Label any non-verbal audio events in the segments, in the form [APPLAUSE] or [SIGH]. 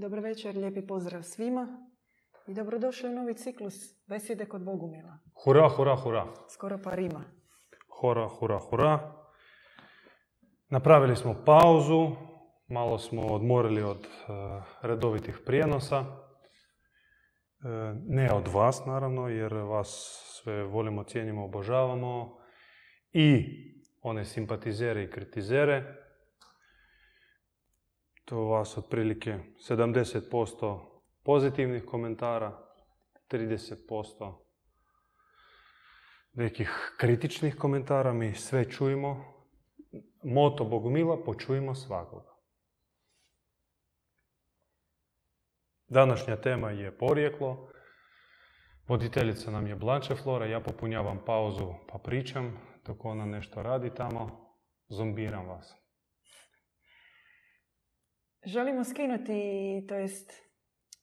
Dobro večer, lijepi pozdrav svima i dobrodošli u novi ciklus Besjede kod Bogumila. Hura, hura, hura. Skoro pa rima. Hura, hura, hura. Napravili smo pauzu, malo smo odmorili od eh, redovitih prijenosa. Eh, ne od vas, naravno, jer vas sve volimo, cijenimo, obožavamo. I one simpatizere i kritizere. To vas otprilike 70% pozitivnih komentara, 30% nekih kritičnih komentara. Mi sve čujemo. Moto Bogumila, počujemo svakoga. Današnja tema je porijeklo. Voditeljica nam je Blanche Flora, ja popunjavam pauzu pa pričam dok ona nešto radi tamo. Zombiram vas. Želimo skinuti, to jest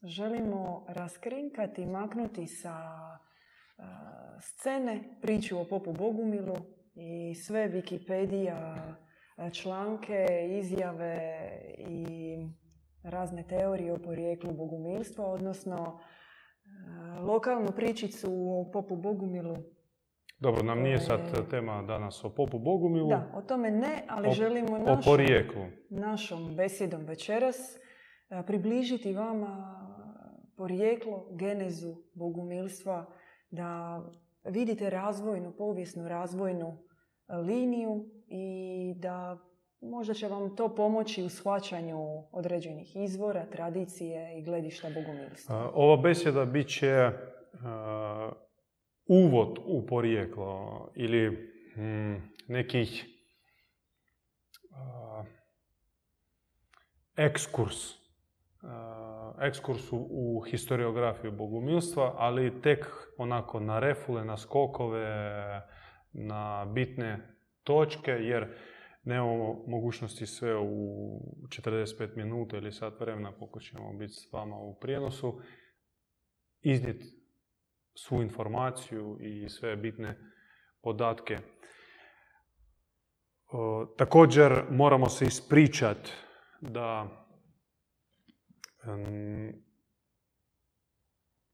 želimo raskrinkati, maknuti sa scene priču o popu Bogumilu i sve Wikipedija, članke, izjave i razne teorije o porijeklu bogumilstva, odnosno lokalnu pričicu o popu Bogumilu. Dobro, nam nije sad tema danas o popu Bogumilu. Da, o tome ne, ali O- želimo O našom, porijeklu. našom besjedom večeras a, približiti vama porijeklo, genezu bogumilstva, da vidite razvojnu, povijesnu razvojnu liniju i da možda će vam to pomoći u shvaćanju određenih izvora, tradicije i gledišta bogumilstva. Ova besjeda bit će uvod u porijeklo ili mm, nekih ekskurs. ekskurs u, historiografiju bogumilstva, ali tek onako na refule, na skokove, na bitne točke, jer nemamo mogućnosti sve u 45 minuta ili sat vremena ćemo biti s vama u prijenosu iznijeti svu informaciju i sve bitne podatke. O, također moramo se ispričati da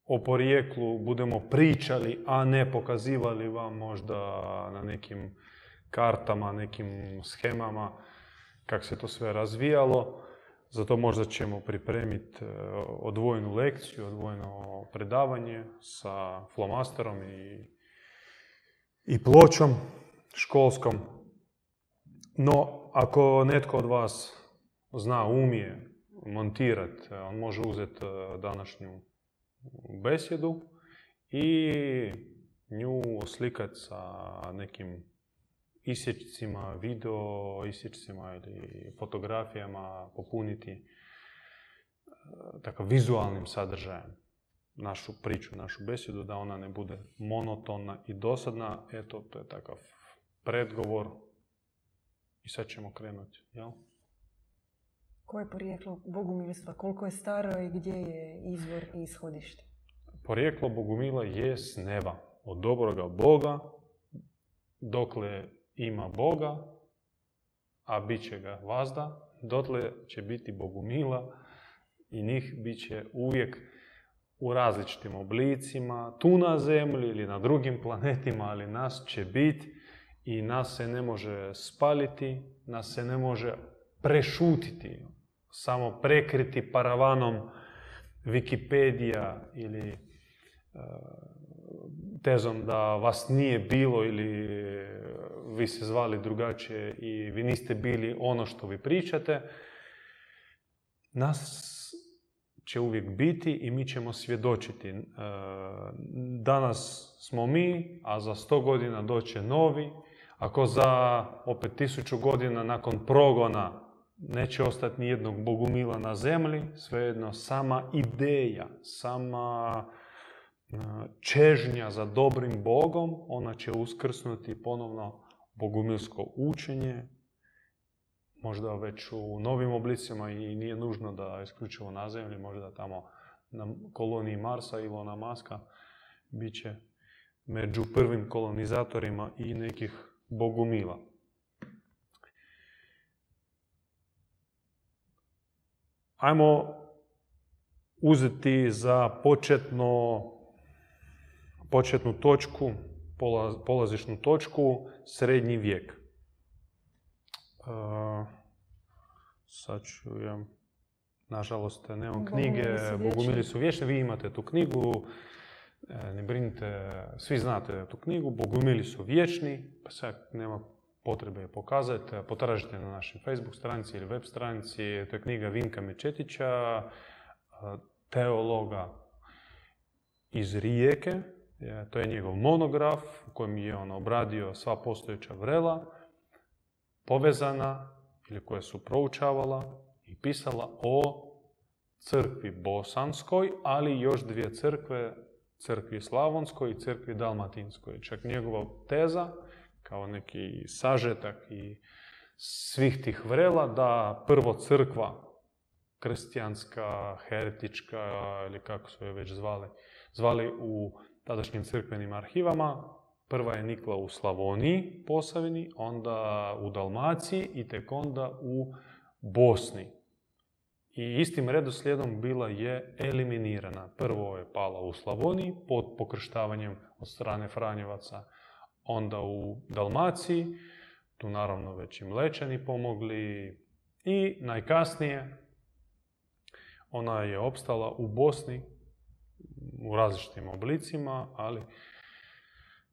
o porijeklu budemo pričali, a ne pokazivali vam možda na nekim kartama, nekim schemama kako se to sve razvijalo. Zato možda ćemo pripremiti e, odvojenu lekciju, odvojeno predavanje sa flomasterom i, i pločom školskom. No, ako netko od vas zna, umije montirati, on može uzeti e, današnju besjedu i nju oslikati sa nekim isječcima, video isječcima ili fotografijama, popuniti e, takav vizualnim sadržajem našu priču, našu besjedu, da ona ne bude monotona i dosadna. Eto, to je takav predgovor i sad ćemo krenuti, jel? Koje je porijeklo bogumilstva? Koliko je staro i gdje je izvor i ishodište? Porijeklo Bogumila je s neba, od dobroga Boga, dokle ima Boga, a bit će ga vazda, dotle će biti Bogumila i njih bit će uvijek u različitim oblicima, tu na zemlji ili na drugim planetima, ali nas će biti i nas se ne može spaliti, nas se ne može prešutiti, samo prekriti paravanom Wikipedija ili e, tezom da vas nije bilo ili vi se zvali drugačije i vi niste bili ono što vi pričate, nas će uvijek biti i mi ćemo svjedočiti. E, Danas smo mi, a za sto godina doće novi. Ako za opet tisuću godina nakon progona neće ostati ni jednog bogumila na zemlji, svejedno sama ideja, sama e, čežnja za dobrim Bogom, ona će uskrsnuti ponovno bogumilsko učenje, možda već u novim oblicima i nije nužno da isključivo na zemlji, možda tamo na koloniji Marsa Ilona Maska bit će među prvim kolonizatorima i nekih bogumila. Ajmo uzeti za početno, početnu točku, polazišnu točku, srednji vijek. Uh, sad ću ja, nažalost, nemam knjige, Bogumili su vječni, vi imate tu knjigu, e, ne brinite, svi znate tu knjigu, Bogumili su vječni, pa sad nema potrebe je pokazati, potražite na našoj Facebook stranici ili web stranici, to je knjiga Vinka Mečetića, teologa iz Rijeke, to je njegov monograf u kojem je on obradio sva postojeća vrela, povezana ili koje su proučavala i pisala o crkvi bosanskoj, ali još dvije crkve, crkvi slavonskoj i crkvi dalmatinskoj. Čak njegova teza, kao neki sažetak i svih tih vrela, da prvo crkva krstijanska, heretička ili kako su je već zvali, zvali u tadašnjim crkvenim arhivama. Prva je nikla u Slavoniji, Posavini, onda u Dalmaciji i tek onda u Bosni. I istim redoslijedom bila je eliminirana. Prvo je pala u Slavoniji pod pokrštavanjem od strane Franjevaca, onda u Dalmaciji, tu naravno već i Mlečani pomogli i najkasnije ona je opstala u Bosni u različitim oblicima, ali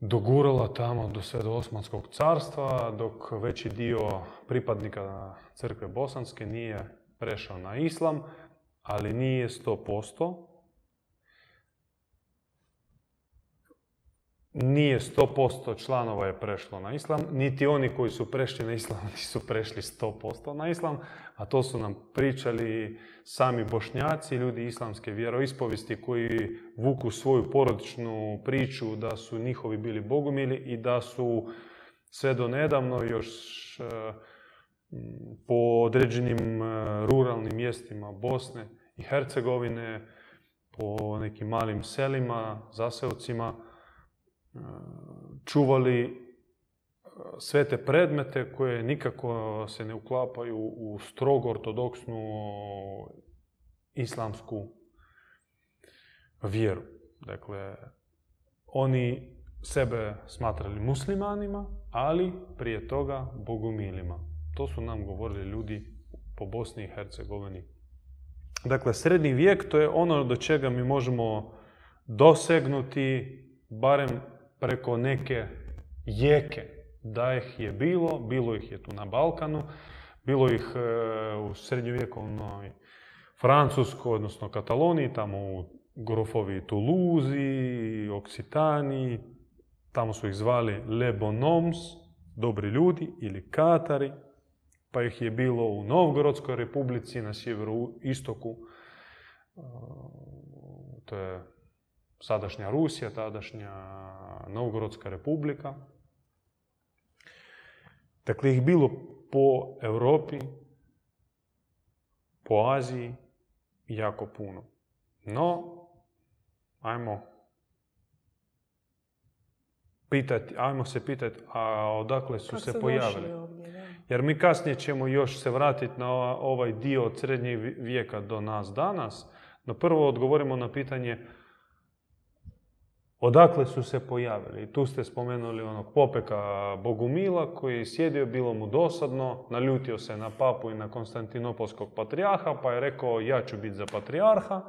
dogurala tamo do sve do Osmanskog carstva, dok veći dio pripadnika crkve bosanske nije prešao na islam, ali nije 100%, nije 100% članova je prešlo na islam, niti oni koji su prešli na islam [LAUGHS] nisu prešli 100% na islam, a to su nam pričali sami bošnjaci, ljudi islamske vjeroispovesti koji vuku svoju porodičnu priču da su njihovi bili bogumili i da su sve do nedavno još e, po određenim e, ruralnim mjestima Bosne i Hercegovine, po nekim malim selima, zaseocima, čuvali e, sve te predmete koje nikako se ne uklapaju u strogo ortodoksnu islamsku vjeru. Dakle, oni sebe smatrali muslimanima, ali prije toga bogumilima. To su nam govorili ljudi po Bosni i Hercegovini. Dakle, srednji vijek to je ono do čega mi možemo dosegnuti barem preko neke jeke. Da ih je bilo, bilo ih je tu na Balkanu, bilo ih e, u srednjovjekovnoj Francuskoj, odnosno Kataloniji, tamo u Grofovi Tuluzi, Oksitaniji, tamo su ih zvali Le Bonhoms, dobri ljudi ili Katari, pa ih je bilo u Novgorodskoj republici na sjeveru istoku, e, to je sadašnja Rusija, tadašnja Novgorodska republika. Dakle, ih bilo po Europi, po Aziji jako puno. No, ajmo pitati, ajmo se pitati, a odakle su se pojavili? Jer mi kasnije ćemo još se vratiti na ovaj dio od srednjeg vijeka do nas danas, no prvo odgovorimo na pitanje Odakle su se pojavili? Tu ste spomenuli onog popeka Bogumila koji je sjedio, bilo mu dosadno, naljutio se na papu i na Konstantinopolskog patrijarha, pa je rekao ja ću biti za patrijarha,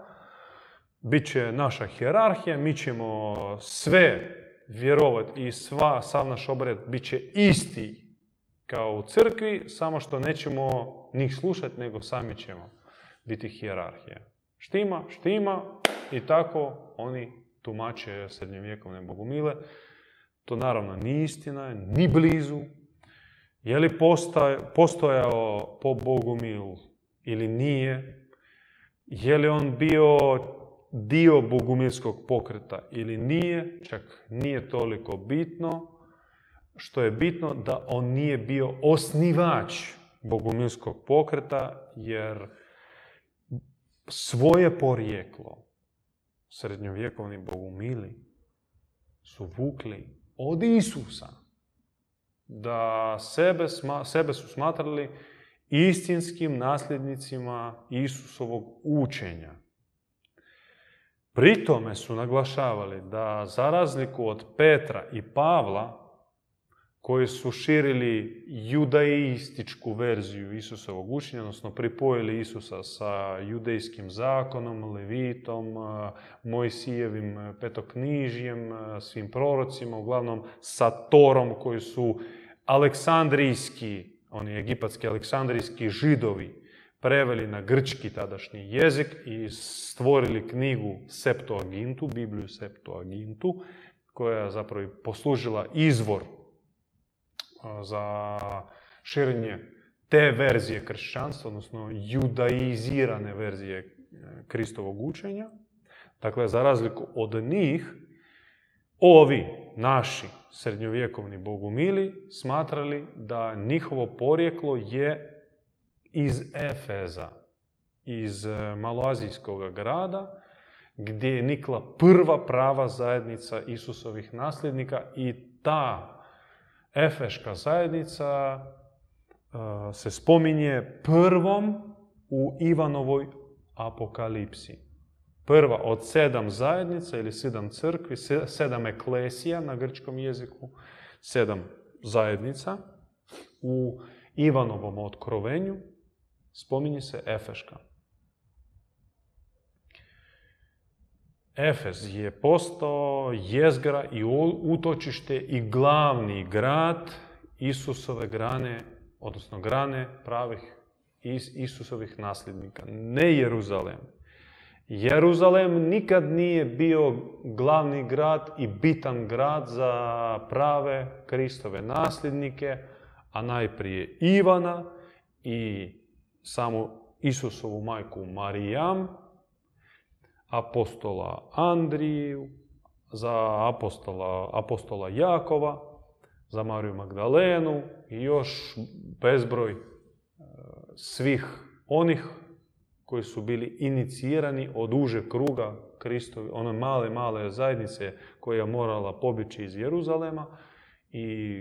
bit će naša hjerarhija, mi ćemo sve vjerovati i sva, sav naš obred bit će isti kao u crkvi, samo što nećemo njih slušati, nego sami ćemo biti hjerarhija. Štima, štima i tako oni tumače srednjovjekovne bogumile. To naravno nije istina, ni blizu. Je li postojao po bogumil ili nije? Je li on bio dio bogumilskog pokreta ili nije? Čak nije toliko bitno. Što je bitno da on nije bio osnivač bogumilskog pokreta, jer svoje porijeklo srednjovjekovni bogumili su vukli od Isusa. Da sebe, sebe su smatrali istinskim nasljednicima Isusovog učenja. Pri tome su naglašavali da za razliku od Petra i Pavla, koji su širili judaističku verziju Isusovog učenja, odnosno pripojili Isusa sa judejskim zakonom, Levitom, Mojsijevim petoknižjem, svim prorocima, uglavnom sa Torom koji su aleksandrijski, oni egipatski aleksandrijski židovi preveli na grčki tadašnji jezik i stvorili knjigu Septuagintu, Bibliju Septuagintu, koja je zapravo poslužila izvor za širenje te verzije kršćanstva, odnosno judaizirane verzije e, Kristovog učenja. Dakle, za razliku od njih, ovi naši srednjovjekovni bogumili smatrali da njihovo porijeklo je iz Efeza, iz e, maloazijskog grada, gdje je nikla prva prava zajednica Isusovih nasljednika i ta Efeška zajednica e, se spominje prvom u Ivanovoj apokalipsi. Prva od sedam zajednica ili sedam crkvi, sedam eklesija na grčkom jeziku, sedam zajednica u Ivanovom otkrovenju spominje se Efeška. Efes je postao jezgra i utočište i glavni grad Isusove grane, odnosno grane pravih Isusovih nasljednika, ne Jeruzalem. Jeruzalem nikad nije bio glavni grad i bitan grad za prave Kristove nasljednike, a najprije Ivana i samu Isusovu majku Marijam, apostola Andriju, za apostola, apostola Jakova, za Mariju Magdalenu i još bezbroj e, svih onih koji su bili inicirani od uže kruga Kristovi, one male, male zajednice koja je morala pobjeći iz Jeruzalema i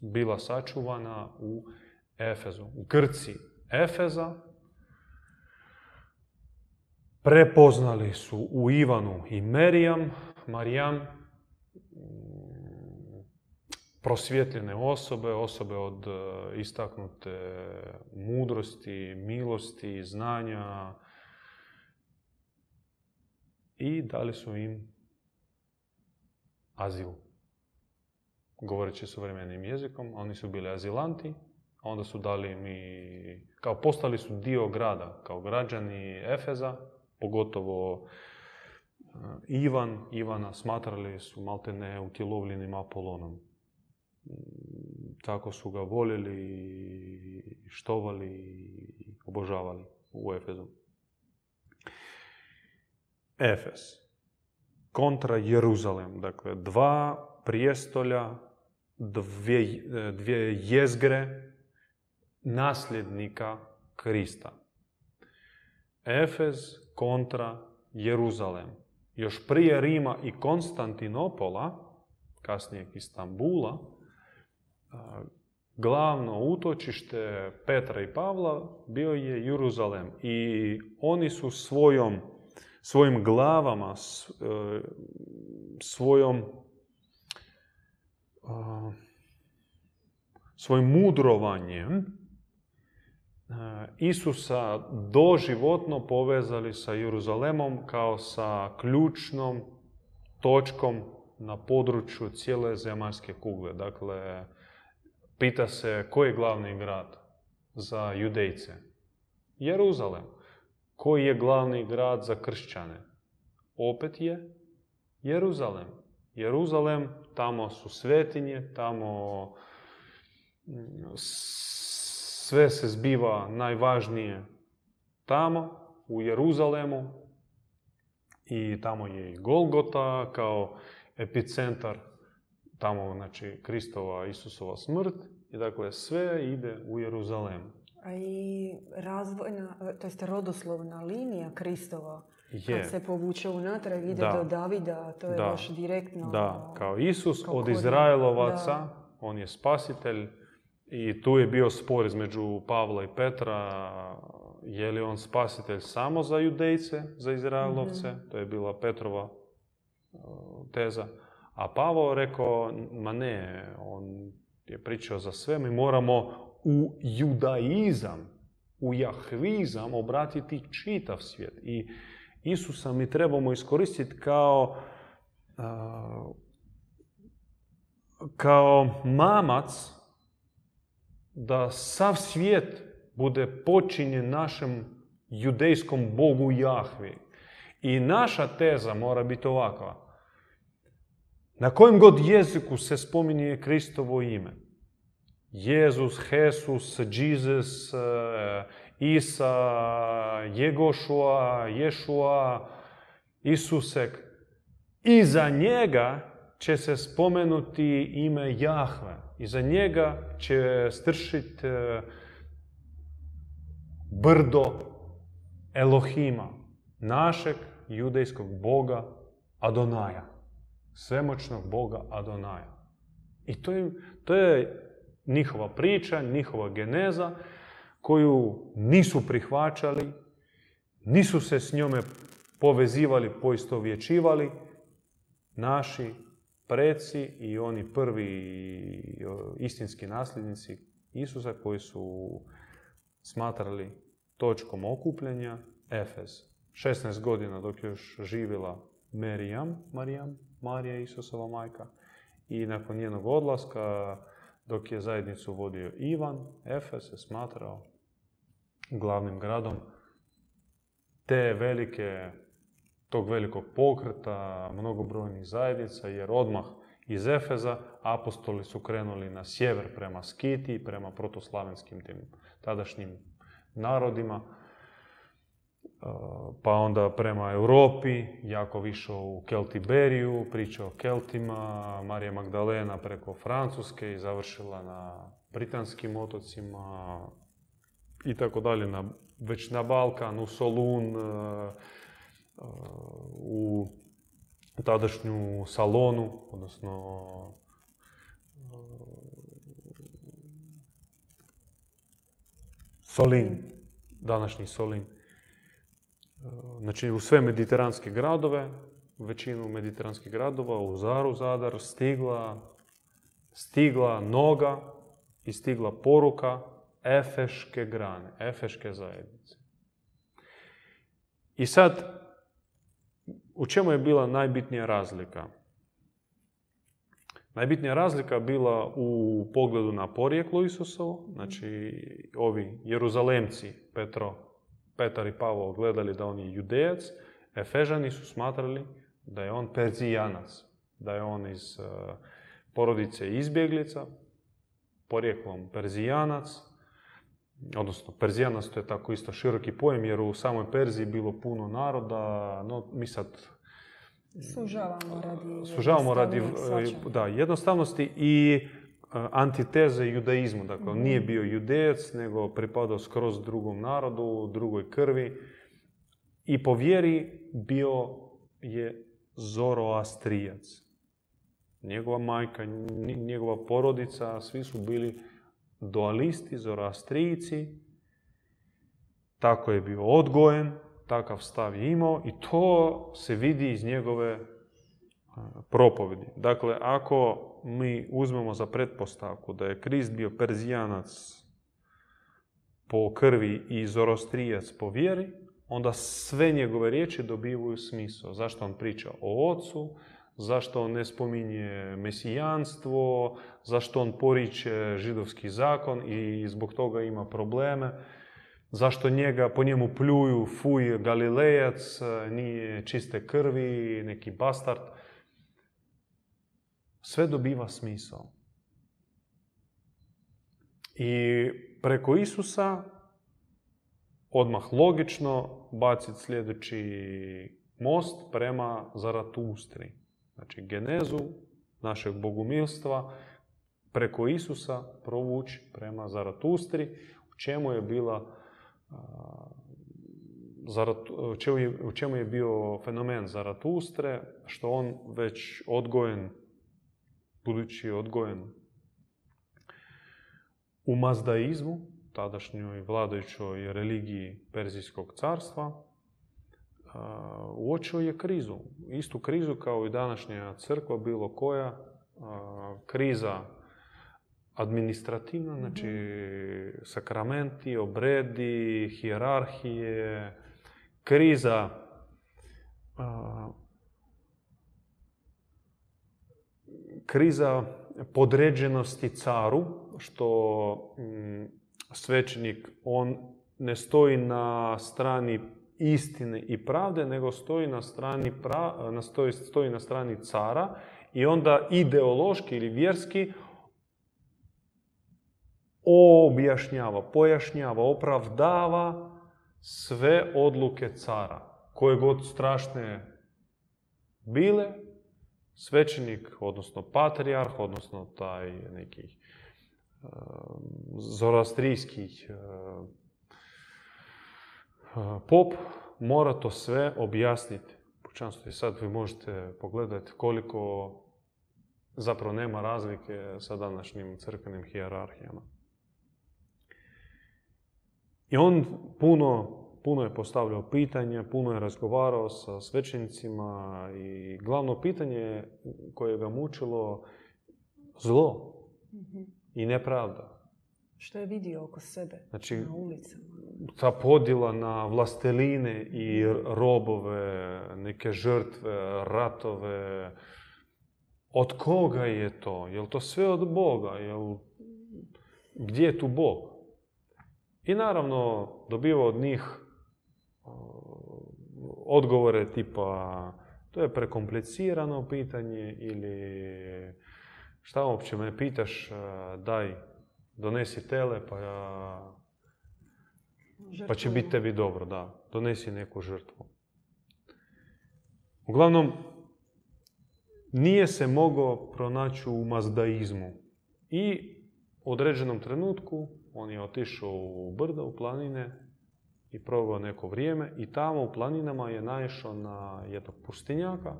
bila sačuvana u Efezu, u Grci Efeza, prepoznali su u Ivanu i Merijam, Marijam, mm, prosvjetljene osobe, osobe od e, istaknute mudrosti, milosti, znanja i dali su im azil. Govoreći suvremenim jezikom, oni su bili azilanti, onda su dali mi, kao postali su dio grada, kao građani Efeza, pogotovo e, Ivan, Ivana smatrali su maltene utjelovljenim Apolonom. Mm, tako su ga voljeli, štovali i obožavali u Efezu. Efes. Kontra Jeruzalem. Dakle, dva prijestolja, dvije, dvije jezgre nasljednika Krista. Efez kontra Jeruzalem. Još prije Rima i Konstantinopola, kasnije Istambula, glavno utočište Petra i Pavla bio je Jeruzalem. I oni su svojom, svojim glavama, e, svojom svojim mudrovanjem Isusa doživotno povezali sa Jeruzalemom kao sa ključnom točkom na području cijele zemaljske kugle. Dakle, pita se koji je glavni grad za judejce? Jeruzalem. Koji je glavni grad za kršćane? Opet je Jeruzalem. Jeruzalem, tamo su svetinje, tamo sve se zbiva najvažnije tamo, u Jeruzalemu. I tamo je i Golgota kao epicentar tamo, znači, Kristova, Isusova smrt. I dakle, sve ide u Jeruzalem. A i razvojna, to jest rodoslovna linija Kristova, je. kad se povuče unatrag, ide da. do Davida, to je baš direktno... Da, kao Isus od Izraelovaca, on je spasitelj, i tu je bio spor između Pavla i Petra je li on spasitelj samo za judejce, za Izraelovce, to je bila Petrova uh, teza, a Pavao rekao, ma ne, on je pričao za sve, mi moramo u judaizam, u jahvizam obratiti čitav svijet. I Isusa mi trebamo iskoristiti kao, kao mamac da sav svijet bude počinjen našem judejskom Bogu Jahvi. I naša teza mora biti ovakva. Na kojem god jeziku se spominje Kristovo ime. Jezus, Jesus, Jesus, eh, Isa, Jegošua, Ješua, Isusek. Iza njega će se spomenuti ime Jahve. Iza njega će stršiti eh, brdo Elohima, našeg judejskog boga Adonaja svemoćnog Boga Adonaja. I to je, to je njihova priča, njihova geneza koju nisu prihvaćali, nisu se s njome povezivali, poistovjećivali naši preci i oni prvi istinski nasljednici Isusa koji su smatrali točkom okupljenja Efes. 16 godina dok je još živjela Marijam, Marijam, Marija Isusova majka. I nakon njenog odlaska, dok je zajednicu vodio Ivan, Efes se smatrao glavnim gradom te velike, tog velikog pokreta, mnogobrojnih zajednica, jer odmah iz Efeza apostoli su krenuli na sjever prema Skiti, prema protoslavenskim tim tadašnjim narodima pa onda prema Europi, jako išao u Keltiberiju, pričao o Keltima, Marija Magdalena preko Francuske i završila na Britanskim otocima i tako dalje, na, već na Balkan, u Solun, u tadašnju Salonu, odnosno e, Solin, današnji Solin znači u sve mediteranske gradove, većinu mediteranskih gradova, u Zaru, Zadar, stigla, stigla noga i stigla poruka Efeške grane, Efeške zajednice. I sad, u čemu je bila najbitnija razlika? Najbitnija razlika bila u pogledu na porijeklo Isusovo, znači ovi Jeruzalemci, Petro, Petar i Pavo gledali da on je judejac, Efežani su smatrali da je on Perzijanac, da je on iz uh, porodice izbjeglica, porijeklom Perzijanac, odnosno Perzijanac to je tako isto široki pojem jer u samoj Perziji bilo puno naroda, no mi sad Sužavamo radi, sužavamo radi da, jednostavnosti i antiteze judaizmu. Dakle, on nije bio judejac, nego pripadao skroz drugom narodu, drugoj krvi. I po vjeri bio je zoroastrijac. Njegova majka, njegova porodica, svi su bili dualisti, zoroastrijici. Tako je bio odgojen, takav stav je imao i to se vidi iz njegove propovedi. Dakle, ako mi uzmemo za pretpostavku da je Krist bio Perzijanac po krvi i Zorostrijac po vjeri, onda sve njegove riječi dobivaju smisao. Zašto on priča o ocu, zašto on ne spominje mesijanstvo, zašto on poriče židovski zakon i zbog toga ima probleme, zašto njega po njemu pljuju, fuj, galilejac, nije čiste krvi, neki bastard sve dobiva smisao. I preko Isusa odmah logično baciti sljedeći most prema Zaratustri. Znači genezu našeg bogumilstva preko Isusa provući prema Zaratustri, u čemu je bila u čemu je bio fenomen Zaratustre, što on već odgojen budući odgojen u mazdaizmu, tadašnjoj vladajućoj religiji Perzijskog carstva, uočio je krizu. Istu krizu kao i današnja crkva, bilo koja, kriza administrativna, znači mhm. sakramenti, obredi, hijerarhije, kriza kriza podređenosti caru, što mm, svećenik on ne stoji na strani istine i pravde, nego stoji na strani, na stoji, stoji na strani cara i onda ideološki ili vjerski objašnjava, pojašnjava, opravdava sve odluke cara, koje god strašne bile, svećenik, odnosno patrijarh, odnosno taj neki uh, zoroastrijskih uh, pop, mora to sve objasniti pučanstvu. I sad vi možete pogledati koliko zapravo nema razlike sa današnjim crkvenim hijerarhijama. I on puno puno je postavljao pitanja, puno je razgovarao sa svećenicima i glavno pitanje koje ga mučilo zlo i nepravda. Što je vidio oko sebe znači, na ulicama? Ta podjela na vlasteline i robove, neke žrtve, ratove. Od koga je to? Je li to sve od Boga? Jel... Gdje je tu Bog? I naravno dobiva od njih odgovore tipa to je prekomplicirano pitanje ili šta uopće me pitaš, daj, donesi tele pa ja... Pa će biti tebi dobro, da. Donesi neku žrtvu. Uglavnom, nije se mogao pronaći u mazdaizmu. I u određenom trenutku on je otišao u brda, u planine, i proveo neko vrijeme i tamo u planinama je naišao na jednog pustinjaka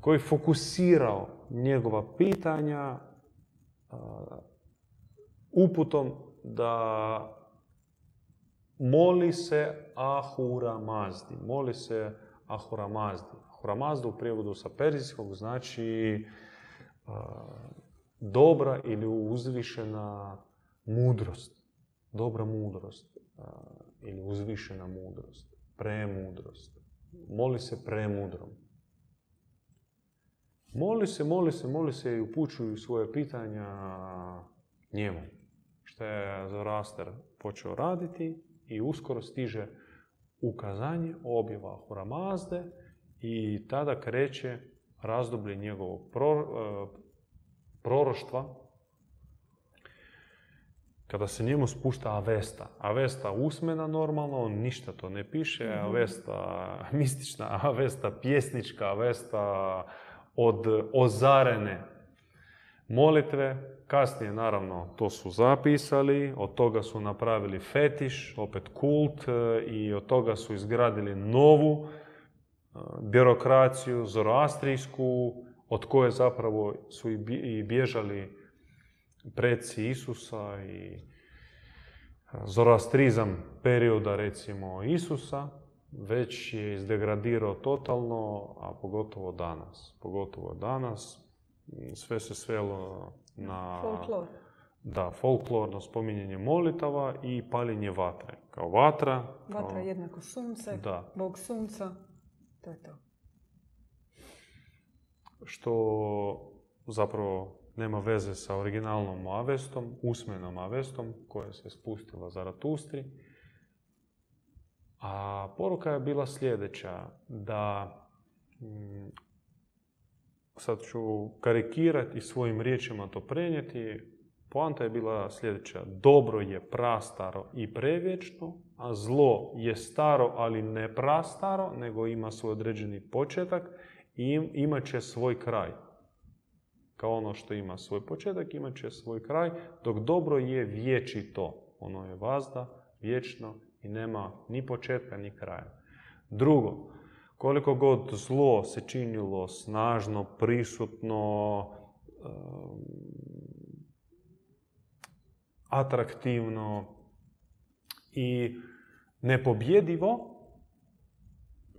koji fokusirao njegova pitanja uputom da moli se Ahura Mazdi. Moli se Ahura Mazdi. Ahura Mazda u prijevodu sa perzijskog znači dobra ili uzvišena mudrost. Dobra mudrost ili uzvišena mudrost, premudrost. Moli se premudrom. Moli se, moli se, moli se i upućuju svoje pitanja njemu. Što je Zoroaster počeo raditi i uskoro stiže ukazanje objava Huramazde i tada kreće razdoblje njegovog e, proroštva kada se njemu spušta Avesta. Avesta usmena normalno, on ništa to ne piše. Mhm. Avesta mistična, Avesta pjesnička, Avesta od ozarene molitve. Kasnije, naravno, to su zapisali, od toga su napravili fetiš, opet kult e, i od toga su izgradili novu e, birokraciju, zoroastrijsku, od koje zapravo su i bježali preci Isusa i zoroastrizam perioda recimo Isusa već je izdegradirao totalno, a pogotovo danas. Pogotovo danas sve se svelo na... Folklor. Da, folklorno spominjanje molitava i paljenje vatre. Kao vatra... Vatra jednako sunce, da. bog sunca, to je to. Što zapravo nema veze sa originalnom Avestom, usmenom Avestom koja se spustila Zaratustri. A poruka je bila sljedeća, da mm, sad ću karikirati i svojim riječima to prenijeti. Poanta je bila sljedeća. Dobro je prastaro i prevječno, a zlo je staro, ali ne prastaro, nego ima svoj određeni početak i imat će svoj kraj kao ono što ima svoj početak, imat će svoj kraj, dok dobro je vječito. Ono je vazda, vječno i nema ni početka ni kraja. Drugo, koliko god zlo se činilo snažno, prisutno, atraktivno, I nepobjedivo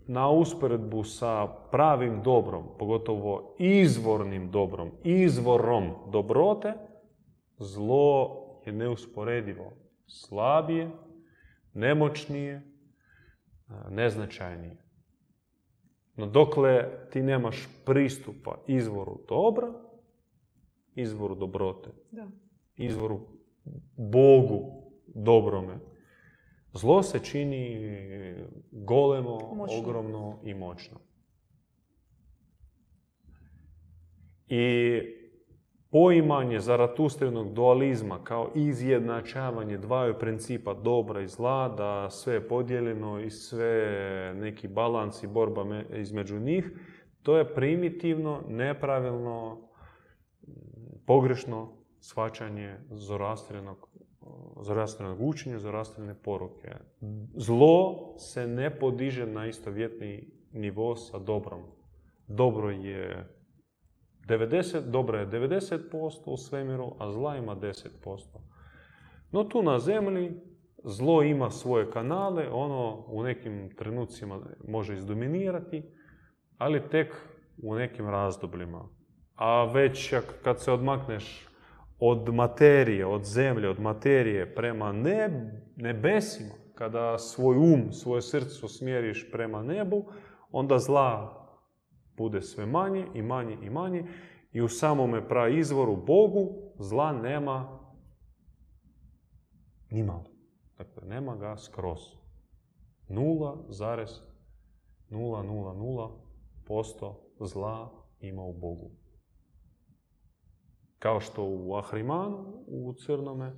na usporedbu sa pravim dobrom, pogotovo izvornim dobrom, izvorom dobrote, zlo je neusporedivo slabije, nemoćnije, neznačajnije. No dokle ti nemaš pristupa izvoru dobra, izvoru dobrote, Da. izvoru Bogu dobrome, zlo se čini golemo, Moćno. ogromno i moćno. I poimanje zaratustrinog dualizma kao izjednačavanje dvaju principa dobra i zla, da sve je podijeljeno i sve neki balans i borba me- između njih, to je primitivno, nepravilno, pogrešno shvaćanje zoroastrenog zoroastrenog učenja, zoroastrene poruke. Zlo se ne podiže na istovjetni nivo sa dobrom. Dobro je 90, dobro je 90% u svemiru, a zla ima 10%. No tu na zemlji zlo ima svoje kanale, ono u nekim trenucima može izdominirati, ali tek u nekim razdobljima. A već kad se odmakneš od materije, od zemlje, od materije prema neb, nebesima, kada svoj um, svoje srce usmjeriš prema nebu, onda zla bude sve manje i manje i manje i u samome praizvoru Bogu zla nema nimalo. Dakle, nema ga skroz. 0,000% zla ima u Bogu. Kao što u Ahrimanu, u Crnome,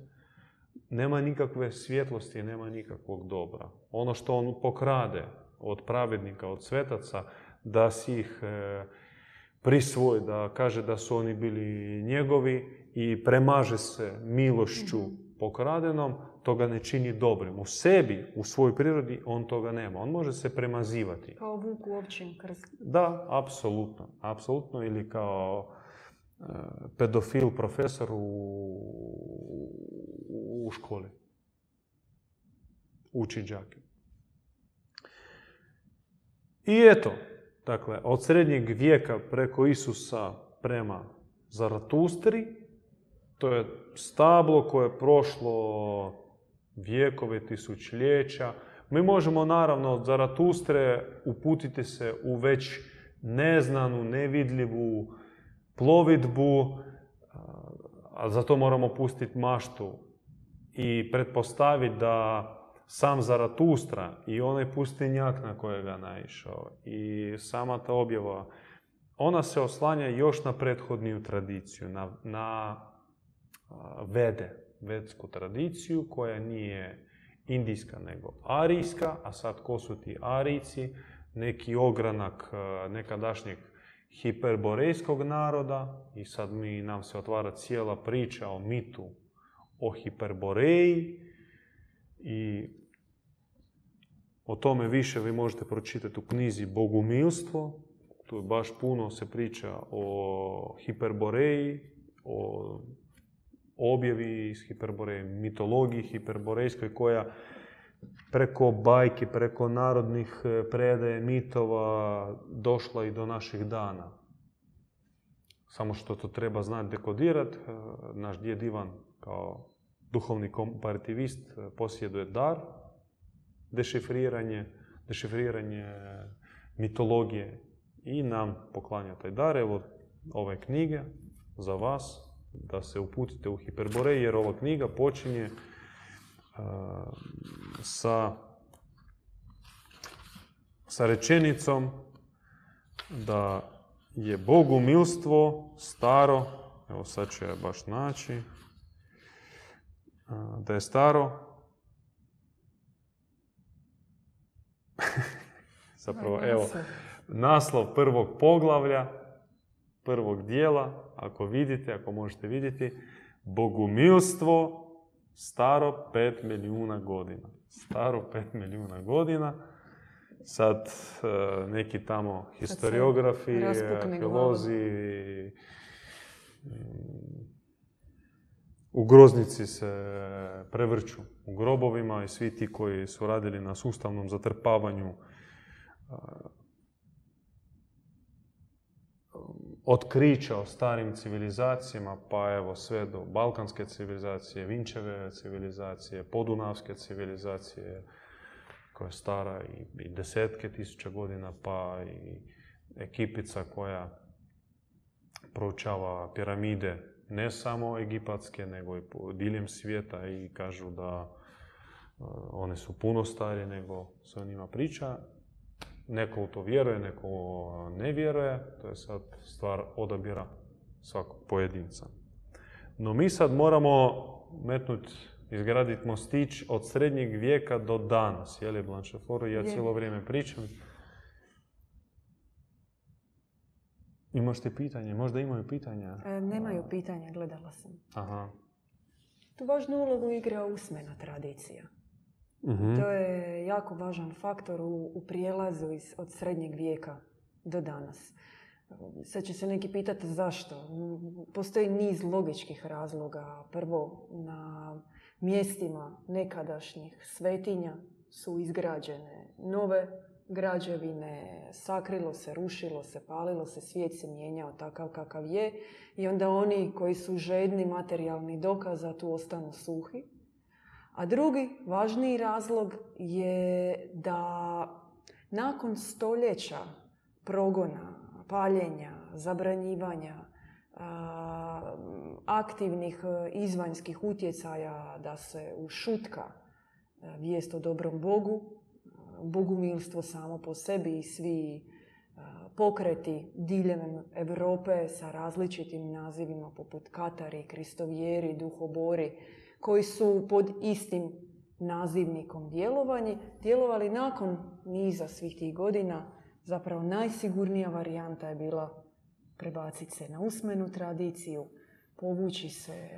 nema nikakve svjetlosti, nema nikakvog dobra. Ono što on pokrade od pravednika, od svetaca, da si ih e, prisvoji, da kaže da su oni bili njegovi i premaže se milošću pokradenom, to ga ne čini dobrim. U sebi, u svojoj prirodi, on toga nema. On može se premazivati. Kao vuk u krstu. Da, apsolutno. Apsolutno. Ili kao e, pedofil profesor u, u školi. Uči đake. I eto, dakle, od srednjeg vijeka preko Isusa prema Zaratustri, to je stablo koje je prošlo vijekove, tisućljeća. Mi možemo naravno od Zaratustre uputiti se u već neznanu, nevidljivu plovidbu, a za to moramo pustiti maštu i pretpostaviti da sam Zaratustra i onaj pustinjak na kojega naišao i sama ta objava, ona se oslanja još na prethodniju tradiciju, na, na vede, vedsku tradiciju koja nije indijska nego arijska, a sad ko su ti arijci, neki ogranak nekadašnjeg hiperborejskog naroda i sad mi, nam se otvara cijela priča o mitu o hiperboreji i o tome više vi možete pročitati u knjizi Bogumilstvo. Tu je baš puno se priča o hiperboreji, o objavi iz hiperboreje, mitologiji hiperborejskoj koja preko bajki, preko narodnih e, predaje, mitova došla i do naših dana. Samo što to treba znati dekodirat. e, Naš djed Ivan kao duhovni komparativist e, posjeduje dar, dešifriranje, dešifriranje mitologije i nam poklanja taj dar. Evo ove knjige za vas da se uputite u Hiperborej jer ova knjiga počinje e, sa, sa rečenicom da je bogumilstvo staro, evo sad ću ja baš naći, e, da je staro zapravo evo naslov prvog poglavlja prvog dijela ako vidite, ako možete vidjeti bogumilstvo staro pet milijuna godina. Staro pet milijuna godina. Sad e, neki tamo historiografi, arheolozi mm, u groznici se prevrću u grobovima i svi ti koji su radili na sustavnom zatrpavanju otkrića o starim civilizacijama, pa evo sve do balkanske civilizacije, Vinčeve civilizacije, podunavske civilizacije, koja je stara i, i desetke tisuća godina, pa i ekipica koja proučava piramide, ne samo egipatske, nego i diljem svijeta i kažu da uh, one su puno starije nego se o njima priča. Neko u to vjeruje, neko ne vjeruje, to je sad stvar odabira svakog pojedinca. No mi sad moramo metnuti, izgraditi mostić od srednjeg vijeka do danas, je li Blancheforu? Ja cijelo vrijeme pričam. Imaš ti pitanje? Možda imaju pitanja? E, nemaju pitanja, gledala sam. Aha. Tu važnu ulogu igra usmena tradicija. Mhm. To je jako važan faktor u, u prijelazu iz, od srednjeg vijeka do danas. Sad će se neki pitati zašto. Postoji niz logičkih razloga. Prvo, na mjestima nekadašnjih svetinja su izgrađene nove građevine, sakrilo se, rušilo se, palilo se, svijet se mijenjao takav kakav je i onda oni koji su žedni materijalni dokaza tu ostanu suhi. A drugi, važniji razlog je da nakon stoljeća progona, paljenja, zabranjivanja, aktivnih izvanjskih utjecaja da se ušutka vijest o dobrom Bogu, bogumilstvo samo po sebi i svi pokreti diljem Europe sa različitim nazivima poput Katari, Kristovjeri, Duhobori, koji su pod istim nazivnikom djelovanje, djelovali nakon niza svih tih godina. Zapravo najsigurnija varijanta je bila prebaciti se na usmenu tradiciju, povući se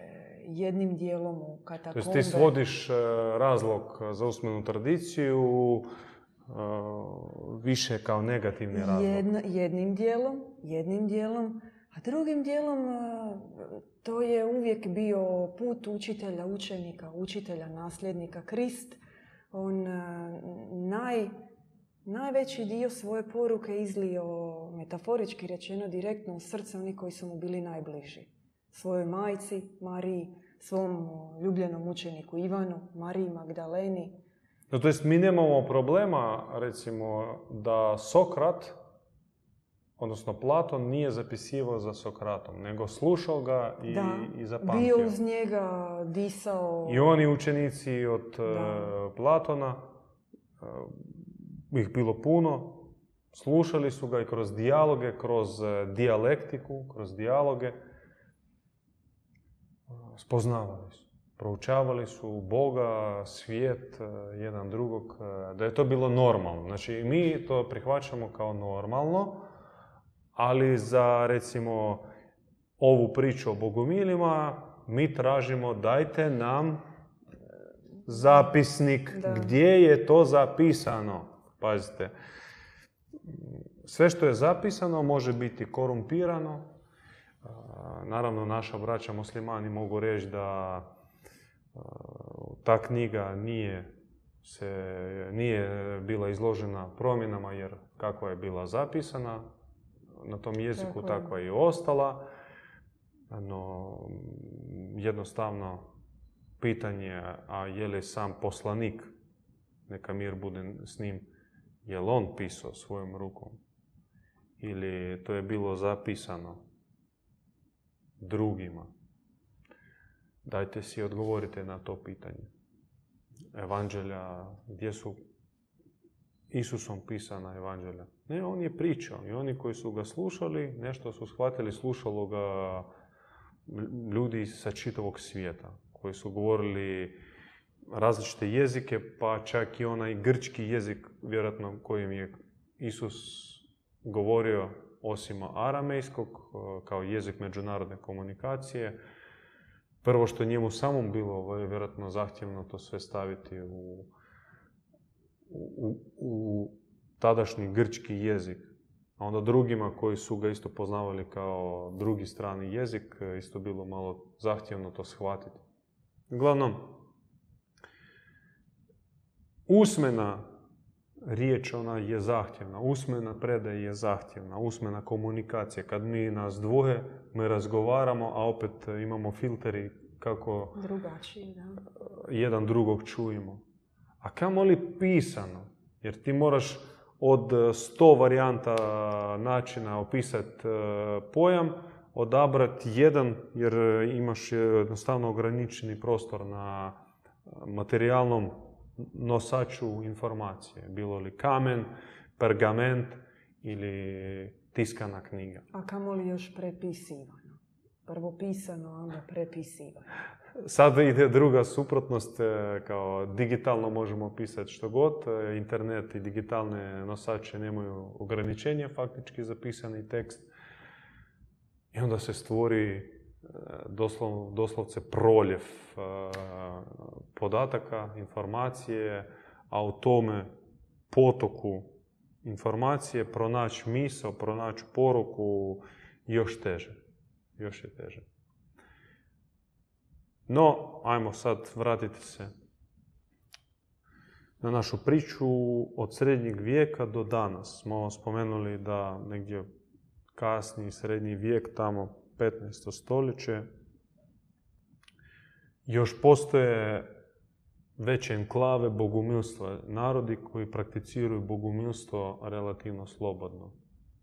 jednim dijelom u katakombe. To ti svodiš e, razlog za usmenu tradiciju e, više kao negativni razlog. jednim dijelom, jednim dijelom, a drugim dijelom to je uvijek bio put učitelja, učenika, učitelja, nasljednika. Krist, on naj, najveći dio svoje poruke izlio, metaforički rečeno, direktno u srce onih koji su mu bili najbliži. Svojoj majci, Mariji, svom ljubljenom učeniku Ivanu, Mariji Magdaleni. No, jest mi nemamo problema, recimo, da Sokrat odnosno Platon nije zapisivao za Sokratom, nego slušao ga i, da, i zapamtio. bio uz njega, disao. I oni učenici od da. E, Platona, e, ih bilo puno, slušali su ga i kroz dijaloge, kroz e, dijalektiku, kroz dijaloge, spoznavali su. Proučavali su Boga, svijet, jedan drugog, da je to bilo normalno. Znači, mi to prihvaćamo kao normalno, ali za recimo ovu priču o bogumilima mi tražimo dajte nam zapisnik gdje je to zapisano. Pazite, sve što je zapisano može biti korumpirano. Naravno, naša braća muslimani mogu reći da ta knjiga nije, se, nije bila izložena promjenama jer kako je bila zapisana, na tom jeziku takva je i ostala. No, jednostavno pitanje, a je li sam poslanik, neka mir bude s njim, je li on pisao svojom rukom? Ili to je bilo zapisano drugima? Dajte si odgovorite na to pitanje. Evanđelja, gdje su Isusom pisana evanđelja. Ne, on je pričao i oni koji su ga slušali, nešto su shvatili, slušalo ga ljudi sa čitavog svijeta, koji su govorili različite jezike, pa čak i onaj grčki jezik, vjerojatno kojim je Isus govorio, osim aramejskog, kao jezik međunarodne komunikacije. Prvo što njemu samom bilo, je vjerojatno zahtjevno to sve staviti u u, u tadašnji grčki jezik. A onda drugima koji su ga isto poznavali kao drugi strani jezik, isto bilo malo zahtjevno to shvatiti. Uglavnom, usmena riječ ona je zahtjevna, usmena predaja je zahtjevna, usmena komunikacija. Kad mi nas dvoje, mi razgovaramo, a opet imamo filteri kako Drugačiji, da. jedan drugog čujemo. A kamo li pisano? Jer ti moraš od sto varijanta načina opisati pojam, odabrati jedan jer imaš jednostavno ograničeni prostor na materijalnom nosaču informacije. Bilo li kamen, pergament ili tiskana knjiga. A kamo li još prepisivano? Prvo pisano, a onda prepisivano. Sad ide druga suprotnost, e, kao digitalno možemo pisati što god, e, internet i digitalne nosače nemaju ograničenja faktički za pisani tekst. I onda se stvori e, doslov, doslovce proljev podataka, informacije, a u tome potoku informacije pronaći misao, pronaći poruku još teže. Još je teže. No, ajmo sad vratiti se na našu priču od srednjeg vijeka do danas. Smo spomenuli da negdje kasni srednji vijek, tamo 15. stoljeće, još postoje veće enklave bogumilstva, narodi koji prakticiraju bogumilstvo relativno slobodno.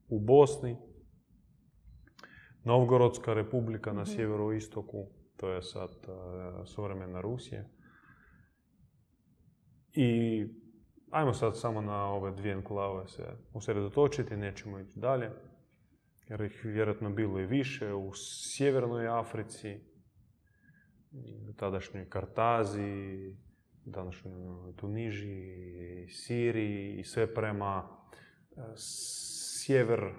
U Bosni, Novgorodska republika na mhm. sjeveroistoku, to je sad uh, suvremena Rusija. I ajmo sad samo na ove dvije enklave se usredotočiti, nećemo ići dalje, jer ih vjerojatno bilo i više u sjevernoj Africi, tadašnjoj Kartazi, današnjoj Tuniži, Siriji i sve prema e, sjever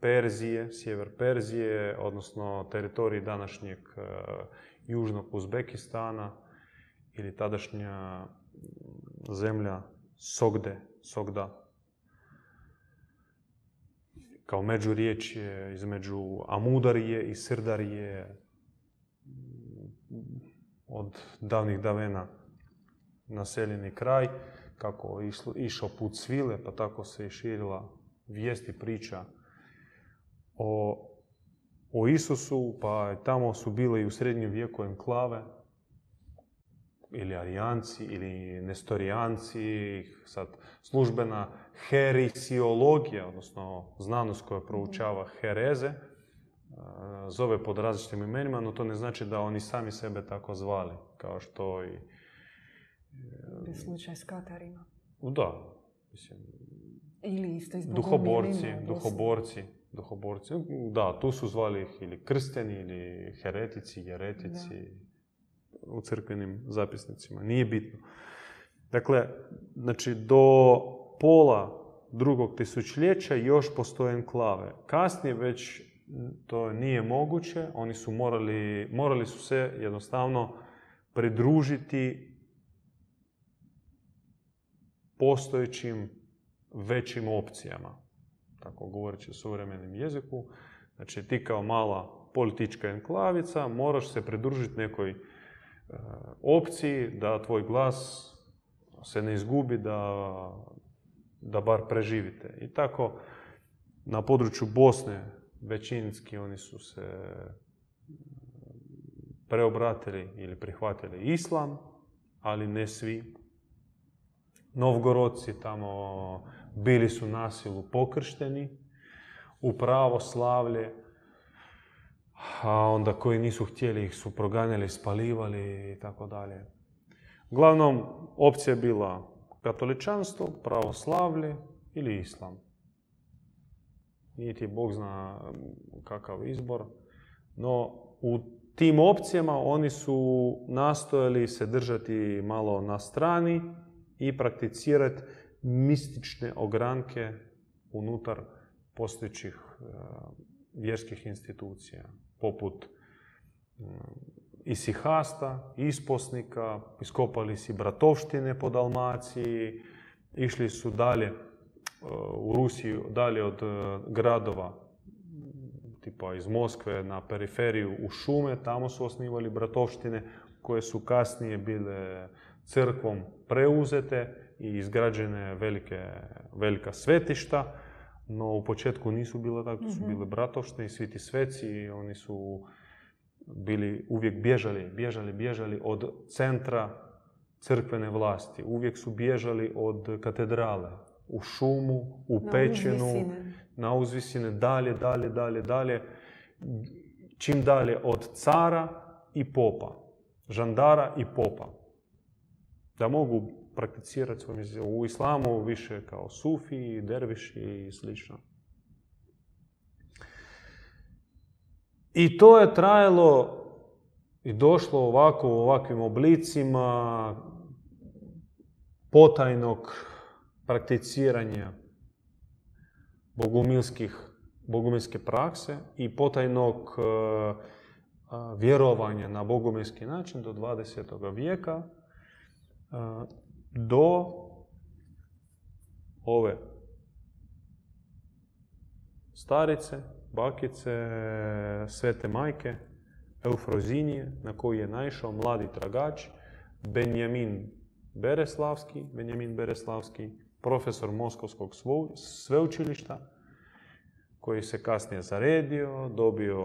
Perzije, sjever Perzije, odnosno teritoriji današnjeg e, južnog Uzbekistana ili tadašnja zemlja Sogde, Sogda. Kao međuriječje između Amudarije i Srdarije od davnih davena naseljeni kraj, kako išao put svile, pa tako se i širila i priča o, o Isusu, pa tamo su bile i u srednjem vijeku enklave, ili arijanci, ili nestorijanci, sad službena herisiologija, odnosno znanost koja proučava hereze, zove pod različitim imenima, no to ne znači da oni sami sebe tako zvali, kao što i... Je slučaj s Katarima. Da, mislim... Ili isto iz Duhoborci, duhoborci, duhoborci. Da, tu su zvali ih ili krsteni, ili heretici, jeretici, u crkvenim zapisnicima. Nije bitno. Dakle, znači do pola drugog tisućljeća još postoje enklave. Kasnije već to nije moguće. Oni su morali, morali su se jednostavno pridružiti postojećim većim opcijama, tako govoreći o suvremenim jeziku. Znači ti kao mala politička enklavica moraš se pridružiti nekoj e, opciji da tvoj glas se ne izgubi, da, da bar preživite. I tako na području Bosne većinski oni su se preobratili ili prihvatili islam, ali ne svi. Novgorodci tamo bili su nasilu pokršteni u pravoslavlje, a onda koji nisu htjeli ih su proganjali, spalivali i tako dalje. Uglavnom, opcija je bila katoličanstvo, pravoslavlje ili islam. Niti Bog zna kakav izbor. No, u tim opcijama oni su nastojali se držati malo na strani i prakticirati mistične ogranke unutar postojećih e, vjerskih institucija, poput e, isihasta, isposnika, iskopali si bratovštine po Dalmaciji, išli su dalje u Rusiji, dalje od e, gradova, tipa iz Moskve na periferiju u šume, tamo su osnivali bratovštine, koje su kasnije bile crkvom preuzete i izgrađene velike, velika svetišta, no u početku nisu bile tako, to su Mhm. bile bratovštine i svi ti sveci i oni su bili uvijek bježali, bježali, bježali od centra crkvene vlasti. Uvijek su bježali od katedrale, u šumu, u Na pećinu, uzvisine. na uzvisine, dalje, dalje, dalje, dalje. Čim dalje od cara i popa, žandara i popa. Da mogu prakticirati. U islamu više kao sufi, derviši i slično. I to je trajalo i došlo ovako u ovakvim oblicima potajnog prakticiranja bogumilskih, bogumilske prakse i potajnog e, a, vjerovanja na bogumilski način do 20. vijeka e, do ove starice, bakice, svete majke, Eufrozinije, na koju je naišao mladi tragač, Benjamin Bereslavski, Benjamin Bereslavski, profesor Moskovskog sveu- sveučilišta, koji se kasnije zaredio, dobio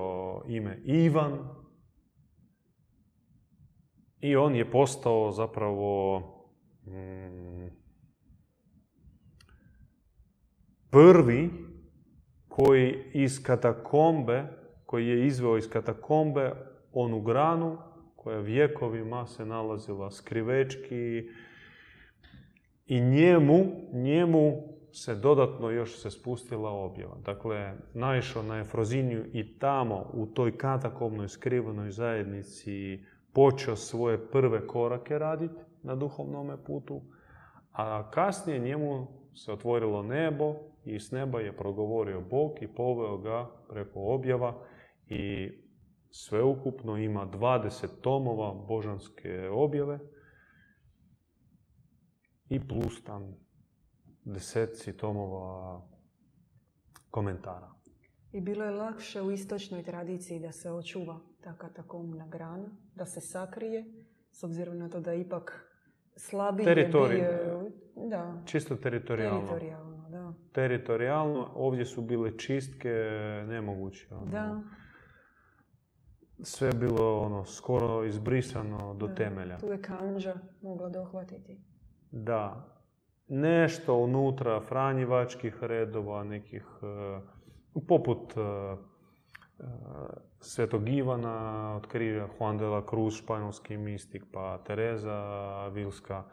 ime Ivan. I on je postao zapravo prvi koji iz katakombe, koji je izveo iz katakombe onu granu koja vjekovima se nalazila skrivečki i njemu, njemu se dodatno još se spustila objava. Dakle, naišao na Efroziniju i tamo u toj katakomnoj skrivenoj zajednici počeo svoje prve korake raditi na duhovnom putu, a kasnije njemu se otvorilo nebo i s neba je progovorio Bog i poveo ga preko objava i sveukupno ima 20 tomova božanske objave i plus tam deseci tomova komentara. I bilo je lakše u istočnoj tradiciji da se očuva ta katakomna grana, da se sakrije, s obzirom na to da ipak slabiji je Teritorij. bio- Da, Čisto teritorijalno. teritorijalno, da. Teritorijalno, ovdje su bile čistke nemoguće. ono. Da, Sve je bilo ono, skoro izbrisano do da. temelja. Tu je kanđa mogla dohvatiti. Da. Nešto unutra franjivačkih redova, nekih, e, poput e, e, Svetog Ivana od križa, Juan de la Cruz, španjolski mistik, pa Tereza Vilska,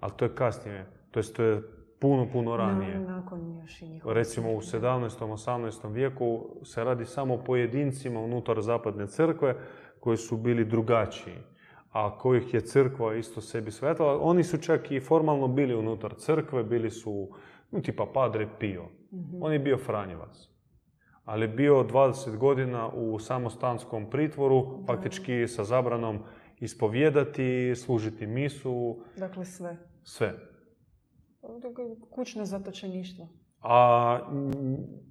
ali to je kasnije, to jest to je puno, puno ranije. Na- nakon još i Recimo u smrti. 17. 18. vijeku se radi samo o pojedincima unutar zapadne crkve koji su bili drugačiji, a kojih je crkva isto sebi svetala. Oni su čak i formalno bili unutar crkve, bili su no, tipa Padre Pio. Mhm. On je bio Franjevac. Ali je bio 20 godina u samostanskom pritvoru, faktički sa zabranom ispovjedati, služiti misu, Dakle, sve. sve. Dakle, Kućno zatočeništvo. a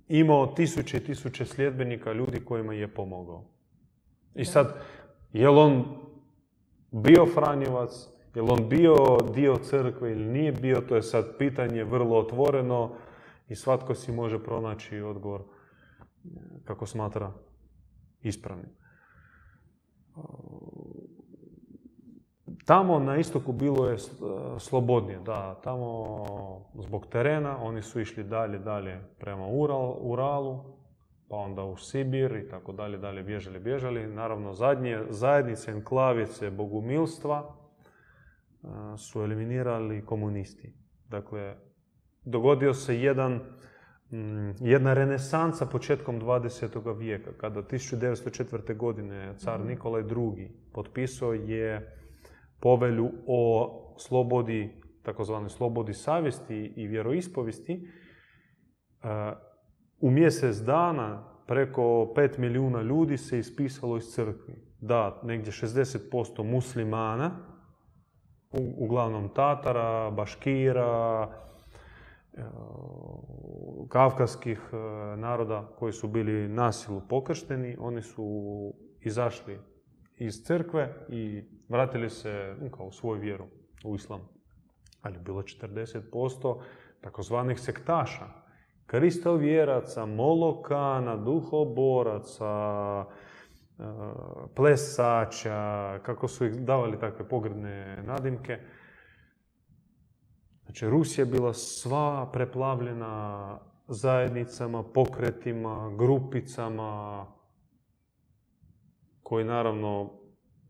imao tisuće i tisuće sljedbenika ljudi kojima je pomogao. I sad, je li on bio Franjevac, je li on bio dio crkve ili nije bio, to je sad pitanje vrlo otvoreno i svatko si može pronaći odgovor kako smatra ispravnim. Tamo na istoku bilo je e, slobodnije, da, tamo zbog terena oni su išli dalje, dalje prema Ural, Uralu, pa onda u Sibir i tako dalje, dalje bježali, bježali. Naravno, zadnje zajednice, enklavice bogumilstva e, su eliminirali komunisti. Dakle, dogodio se jedan, jedna renesansa početkom 20. vijeka, kada 1904. godine car Nikolaj II. potpisao je povelju o slobodi, takozvanoj slobodi savjesti i vjeroispovesti, e, u mjesec dana preko 5 milijuna ljudi se ispisalo iz crkvi. Da, negdje 60% muslimana, uglavnom Tatara, Baškira, kavkaskih e, naroda koji su bili nasilu pokršteni, oni su izašli iz crkve i vratili se kao u svoju vjeru, u islam. Ali bilo 40% takozvanih sektaša, kristovjeraca, molokana, duhoboraca, e, plesača, kako su ih davali takve pogredne nadimke. Znači, Rusija je bila sva preplavljena zajednicama, pokretima, grupicama, koji naravno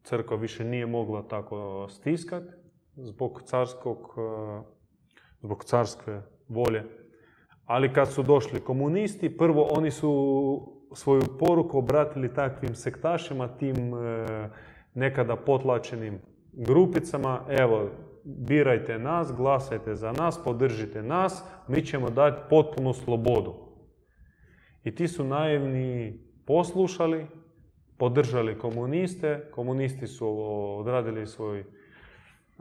crkva više nije mogla tako stiskati zbog carskog, e, zbog carske volje. Ali kad su došli komunisti, prvo oni su svoju poruku obratili takvim sektašima, tim e, nekada potlačenim grupicama. Evo, birajte nas, glasajte za nas, podržite nas, mi ćemo dati potpunu slobodu. I ti su naivni poslušali, podržali komuniste, komunisti su odradili svoj,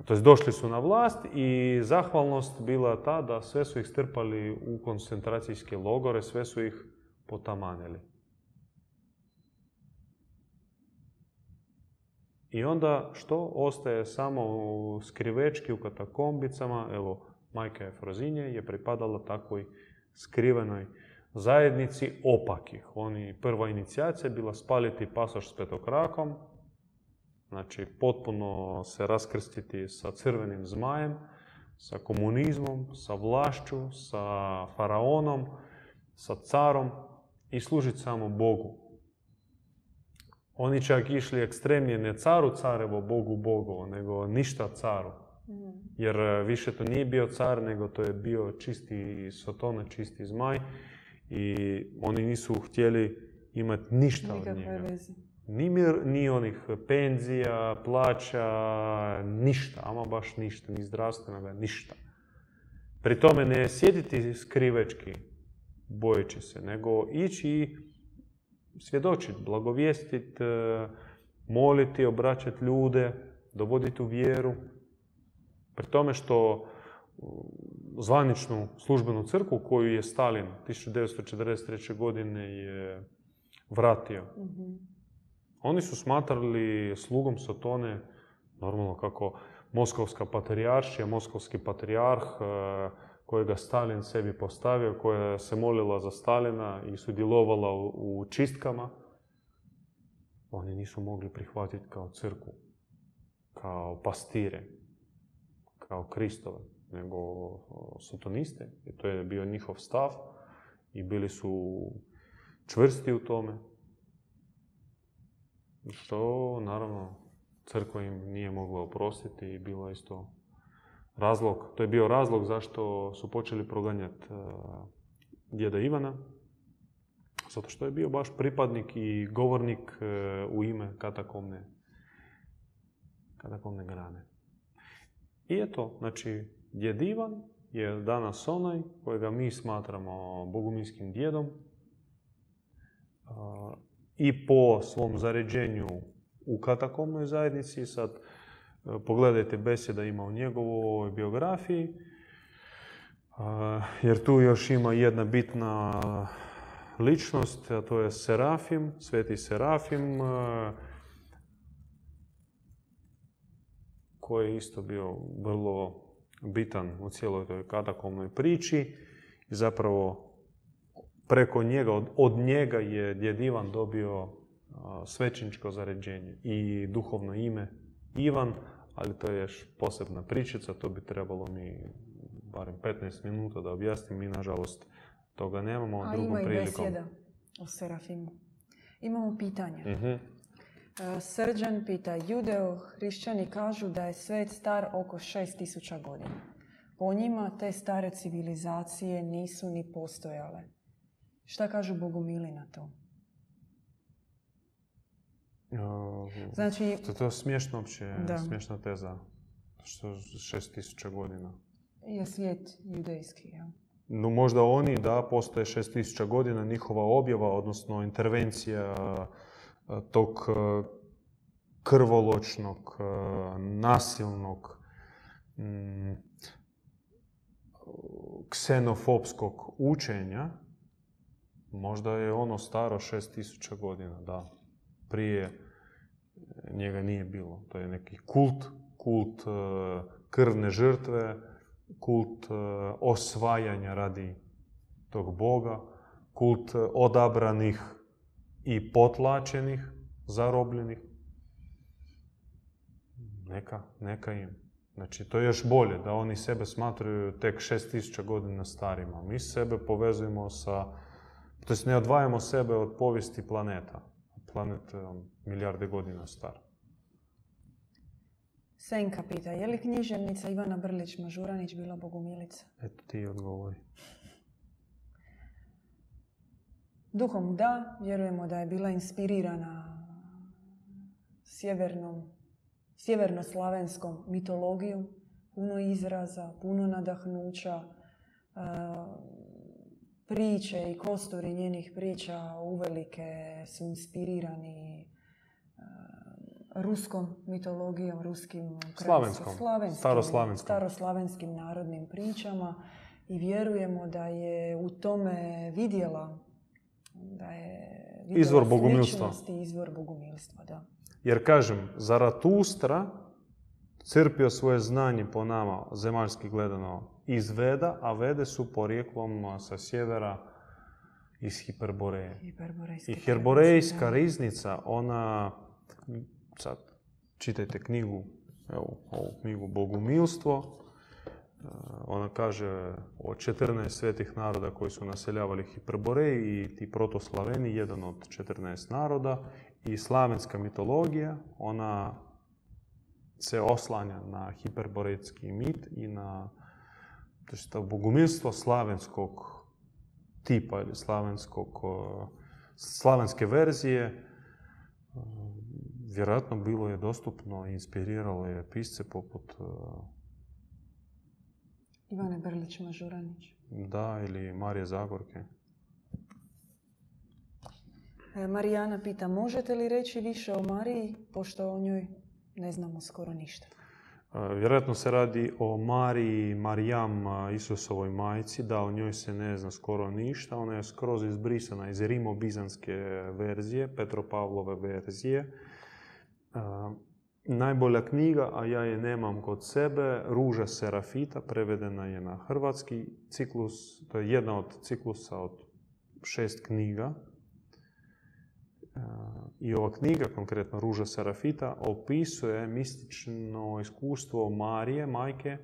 to jest došli su na vlast i zahvalnost bila ta da sve su ih strpali u koncentracijske logore, sve su ih potamanili. I onda što? Ostaje samo u skrivečki, u katakombicama. Evo, majka Efrozinje je pripadala takvoj skrivenoj zajednici opakih. Oni, prva inicijacija je bila spaliti pasoš s petokrakom, znači potpuno se raskrstiti sa crvenim zmajem, sa komunizmom, sa vlašću, sa faraonom, sa carom i služiti samo Bogu. Oni čak išli ekstremnije, ne caru carevo, Bogu Bogovo, nego ništa caru. Mhm. Jer e, više to nije bio car, nego to je bio čisti sotona, čisti zmaj. I oni nisu htjeli imati ništa od njega. Ni, mir, ni onih penzija, plaća, ništa, ama baš ništa, ni zdravstvenoga, ništa. Pri tome ne sjediti skrivečki, bojeći se, nego ići i svjedočiti, blagovijestiti, e, moliti, obraćati ljude, dovoditi u vjeru. Pri tome što zvaničnu službenu crkvu koju je Stalin 1943. godine je vratio. Mhm. Oni su smatrali slugom Sotone, normalno kako Moskovska patrijaršija, Moskovski patrijarh, e, kojega Stalin sebi postavio, koja se molila za Stalina i sudjelovala u čistkama, oni nisu mogli prihvatiti kao crku, kao pastire, kao Kristove, nego sotoniste. I to je bio njihov stav i bili su čvrsti u tome. Što, naravno, crkva im nije mogla oprostiti i bilo isto razlog, to je bio razlog zašto su počeli proganjati uh, djeda Ivana, zato što je bio baš pripadnik i govornik uh, u ime katakomne, katakomne grane. I eto, znači, djed Ivan je danas onaj kojega mi smatramo boguminskim djedom uh, i po svom zaređenju u katakomnoj zajednici. Sad, Pogledajte beseda ima u njegovoj biografiji, jer tu još ima jedna bitna ličnost, a to je Serafim, sveti Serafim, koji je isto bio vrlo bitan u cijeloj toj katakomnoj priči. I zapravo preko njega, od, njega je djed Ivan dobio svećničko zaređenje i duhovno ime Ivan, ali to je još posebna pričica, to bi trebalo mi barem 15 minuta da objasnim, mi nažalost toga nemamo. A ima i besjeda o Serafimu. Imamo pitanje. uh Srđan pita, judeo hrišćani kažu da je svet star oko 6000 godina. Po njima te stare civilizacije nisu ni postojale. Šta kažu bogumili na to? Znači... To, to je smiješno uopće, smiješna teza. Što šest tisuća godina. Je svijet judejski, ja. No možda oni, da, postoje šest tisuća godina, njihova objava, odnosno intervencija tog krvoločnog, nasilnog, mm, ksenofobskog učenja, možda je ono staro šest tisuća godina, da prije njega nije bilo. To je neki kult, kult e, krvne žrtve, kult e, osvajanja radi tog Boga, kult odabranih i potlačenih, zarobljenih. Neka, neka im. Znači, to je još bolje da oni sebe smatraju tek 6000 godina starima. Mi sebe povezujemo sa, to ne odvajamo sebe od povijesti planeta. Planet je milijarde godina star. Senka pita, je li književnica Ivana Brlić-Mažuranić bila bogumilica? Eto ti odgovori. Duhom da, vjerujemo da je bila inspirirana sjevernom sjevernoslavenskom mitologijom, puno izraza, puno nadahnuća, e, priče i kosturi njenih priča uvelike su inspirirani e, ruskom mitologijom, ruskim slavenskom, staroslavenskom. staroslavenskim narodnim pričama i vjerujemo da je u tome vidjela da je vidjela izvor bogumilstva. izvor bogumilstva, da. Jer kažem, Zaratustra crpio svoje znanje po nama, zemaljski gledano, iz Veda, a Vede su porijeklom sa sjevera iz Hiperboreje. I Hiperborejska riznica, ona, sad čitajte knjigu, evo ovu knjigu Bogumilstvo, ona kaže o 14 svetih naroda koji su naseljavali Hiperboreji i ti protoslaveni, jedan od 14 naroda i slavenska mitologija, ona se oslanja na hiperboretski mit i na to bogumilstvo slavenskog tipa ili slavenskog, slavenske verzije. Vjerojatno bilo je dostupno i inspiriralo je pisce poput Ivane Brlić-Mažuranić. Da, ili Marije Zagorke. E, Marijana pita, možete li reći više o Mariji, pošto o njoj ne znamo skoro ništa? Vjerojatno se radi o Mariji, Marijam, Isusovoj majci, da o njoj se ne zna skoro ništa. Ona je skroz izbrisana iz Rimo-Bizanske verzije, Petropavlove verzije. Najbolja knjiga, a ja je nemam kod sebe, Ruža Serafita, prevedena je na hrvatski ciklus, to je jedna od ciklusa od šest knjiga i ova knjiga, konkretno Ruža Serafita, opisuje mistično iskustvo Marije, majke,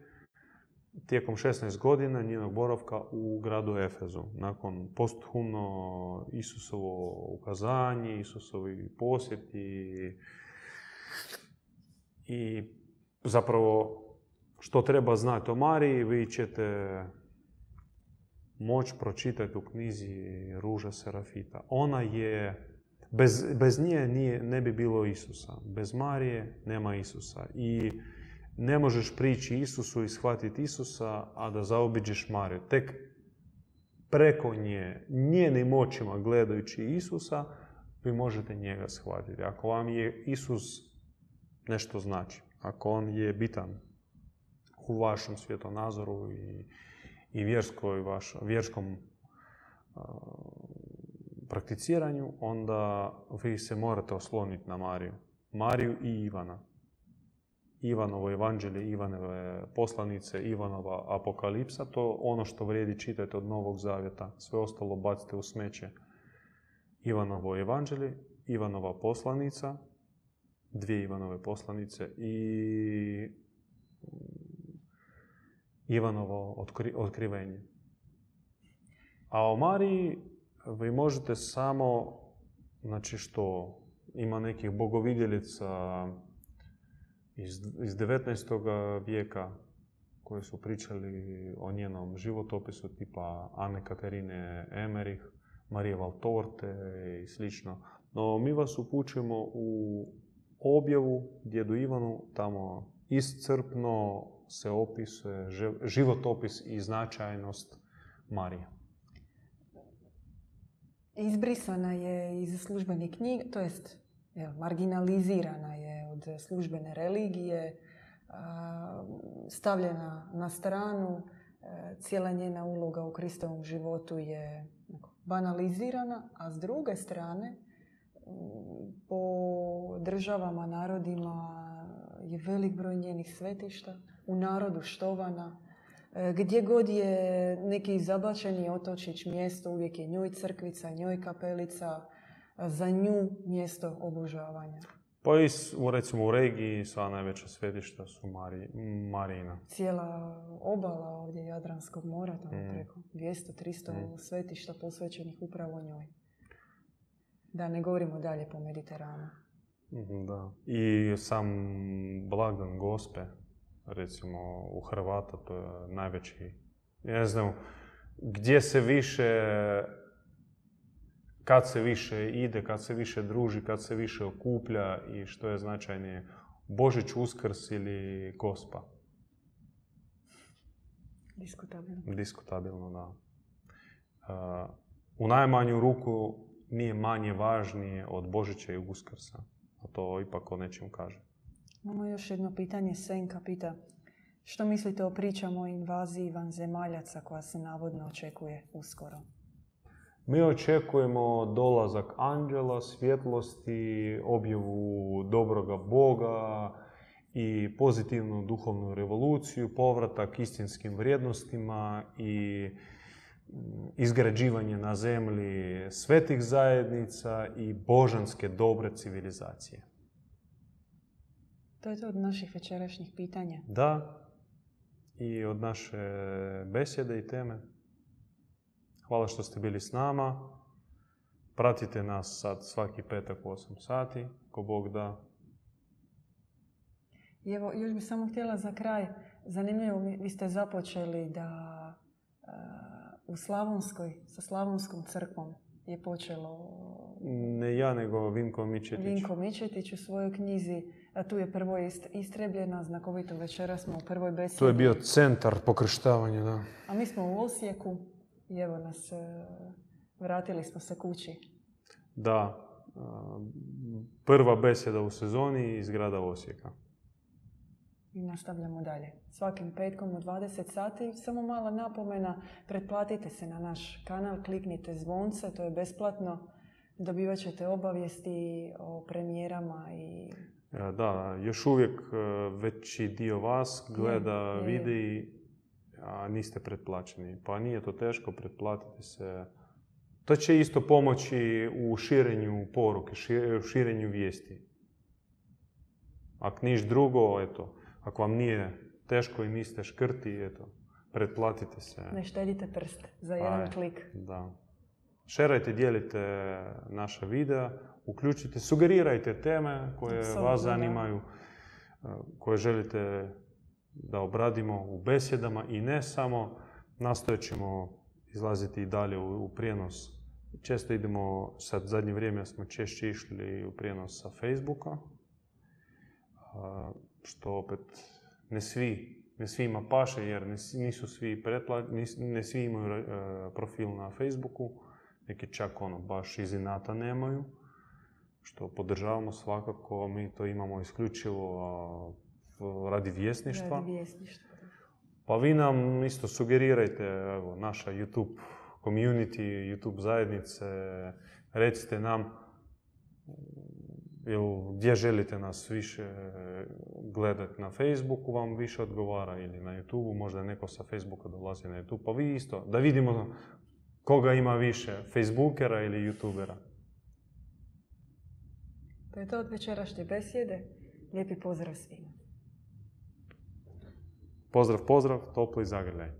tijekom 16 godina njenog boravka u gradu Efezu. Nakon posthumno Isusovo ukazanje, Isusovi posjeti i zapravo što treba znati o Mariji, vi ćete moći pročitati u knjizi Ruža Serafita. Ona je Bez, bez nje nije, ne bi bilo Isusa. Bez Marije nema Isusa. I ne možeš prići Isusu i shvatiti Isusa, a da zaobiđeš Mariju. Tek preko nje, njenim očima gledajući Isusa, vi možete njega shvatiti. Ako vam je Isus nešto znači, ako on je bitan u vašem svjetonazoru i, i vjerskoj, vaš, vjerskom prakticiranju, onda vi se morate osloniti na Mariju. Mariju i Ivana. Ivanovo evanđelje, Ivanove poslanice, Ivanova apokalipsa, to ono što vrijedi čitati od Novog Zavjeta. Sve ostalo bacite u smeće. Ivanovo evanđelje, Ivanova poslanica, dvije Ivanove poslanice i Ivanovo otkrivenje. A o Mariji vi možete samo, znači što, ima nekih bogovidjelica iz, iz 19. vijeka koji su pričali o njenom životopisu tipa Anne Katarine Emerich, Marije Valtorte i slično. No mi vas upućujemo u objavu djedu Ivanu, tamo iscrpno se opisuje životopis i značajnost Marije izbrisana je iz službenih knjiga, to jest marginalizirana je od službene religije, stavljena na stranu, e, cijela njena uloga u Kristovom životu je banalizirana, a s druge strane po državama, narodima je velik broj njenih svetišta, u narodu štovana. E, gdje god je neki zabačeni otočić mjesto, uvijek je njoj crkvica, njoj kapelica, za nju mjesto obožavanja. Pa i u, recimo u regiji sva najveća svetišta su Mari, Marina. Cijela obala ovdje Jadranskog mora, tamo mm. preko 200-300 mm. svetišta posvećenih upravo njoj. Da ne govorimo dalje po Mediteranu. Mhm, da. I sam blagdan Gospe, recimo u Hrvata, to je najveći, ne znam, gdje se više kad se više ide, kad se više druži, kad se više okuplja i što je značajnije, Božić, Uskrs ili Gospa? Diskutabilno. Diskutabilno, da. u najmanju ruku nije manje važnije od Božića i Uskrsa. A to ipak o nečem kaže. Imamo još jedno pitanje. Senka pita što mislite o pričama o invaziji vanzemaljaca koja se navodno očekuje uskoro? Mi očekujemo dolazak anđela, svjetlosti, objavu dobroga Boga i pozitivnu duhovnu revoluciju, povratak istinskim vrijednostima i mm, izgrađivanje na zemlji svetih zajednica i božanske dobre civilizacije. To je to od naših večerašnjih pitanja. Da, i od naše besjede i teme. Hvala što ste bili s nama. Pratite nas sad svaki petak u 8 sati, ko Bog da. I evo, još bih samo htjela za kraj, zanimljivo, vi ste započeli da uh, u Slavonskoj, sa Slavonskom crkvom je počelo... Ne ja, nego Vinko Mičetić. Vinko Mičetić u svojoj knjizi. A tu je prvo istrebljena, znakovito večera smo u prvoj besedi. To je bio centar pokrštavanja, da. A mi smo u Osijeku, i evo nas, e, vratili smo se kući. Da, e, prva beseda u sezoni iz grada Osijeka. I nastavljamo dalje. Svakim petkom u 20 sati. Samo mala napomena, pretplatite se na naš kanal, kliknite zvonce, to je besplatno. Dobivat ćete obavijesti o premijerama i... E, da, još uvijek veći dio vas gleda videi a niste pretplaćeni. Pa nije to teško, pretplatiti se. To će isto pomoći u širenju poruke, u širenju vijesti. Ako niš drugo, eto, ako vam nije teško i niste škrti, eto, pretplatite se. Ne štedite prst za jedan klik. Da. Šerajte, dijelite naša videa, uključite, sugerirajte teme koje vas zanimaju, koje želite da obradimo u besjedama i ne samo, nastojat ćemo izlaziti i dalje u, prijenos. Često idemo, sad zadnje vrijeme smo češće išli u prijenos sa Facebooka, što opet ne svi, ne svima paše jer nisu svi pretpla, ne svi imaju e, profil na Facebooku, neki čak ono baš iz inata nemaju, što podržavamo svakako, mi to imamo isključivo radi vjesništva. Radi vjesništva. Pa vi nam isto sugerirajte, evo, naša YouTube community, YouTube zajednice, recite nam ili gdje želite nas više gledati na Facebooku vam više odgovara ili na YouTubeu, možda neko sa Facebooka dolazi na YouTube, pa vi isto, da vidimo koga ima više, Facebookera ili YouTubera. To je to od večerašnje besjede. Lijepi pozdrav svima. Pozdrav, pozdrav, topli zagrljaj.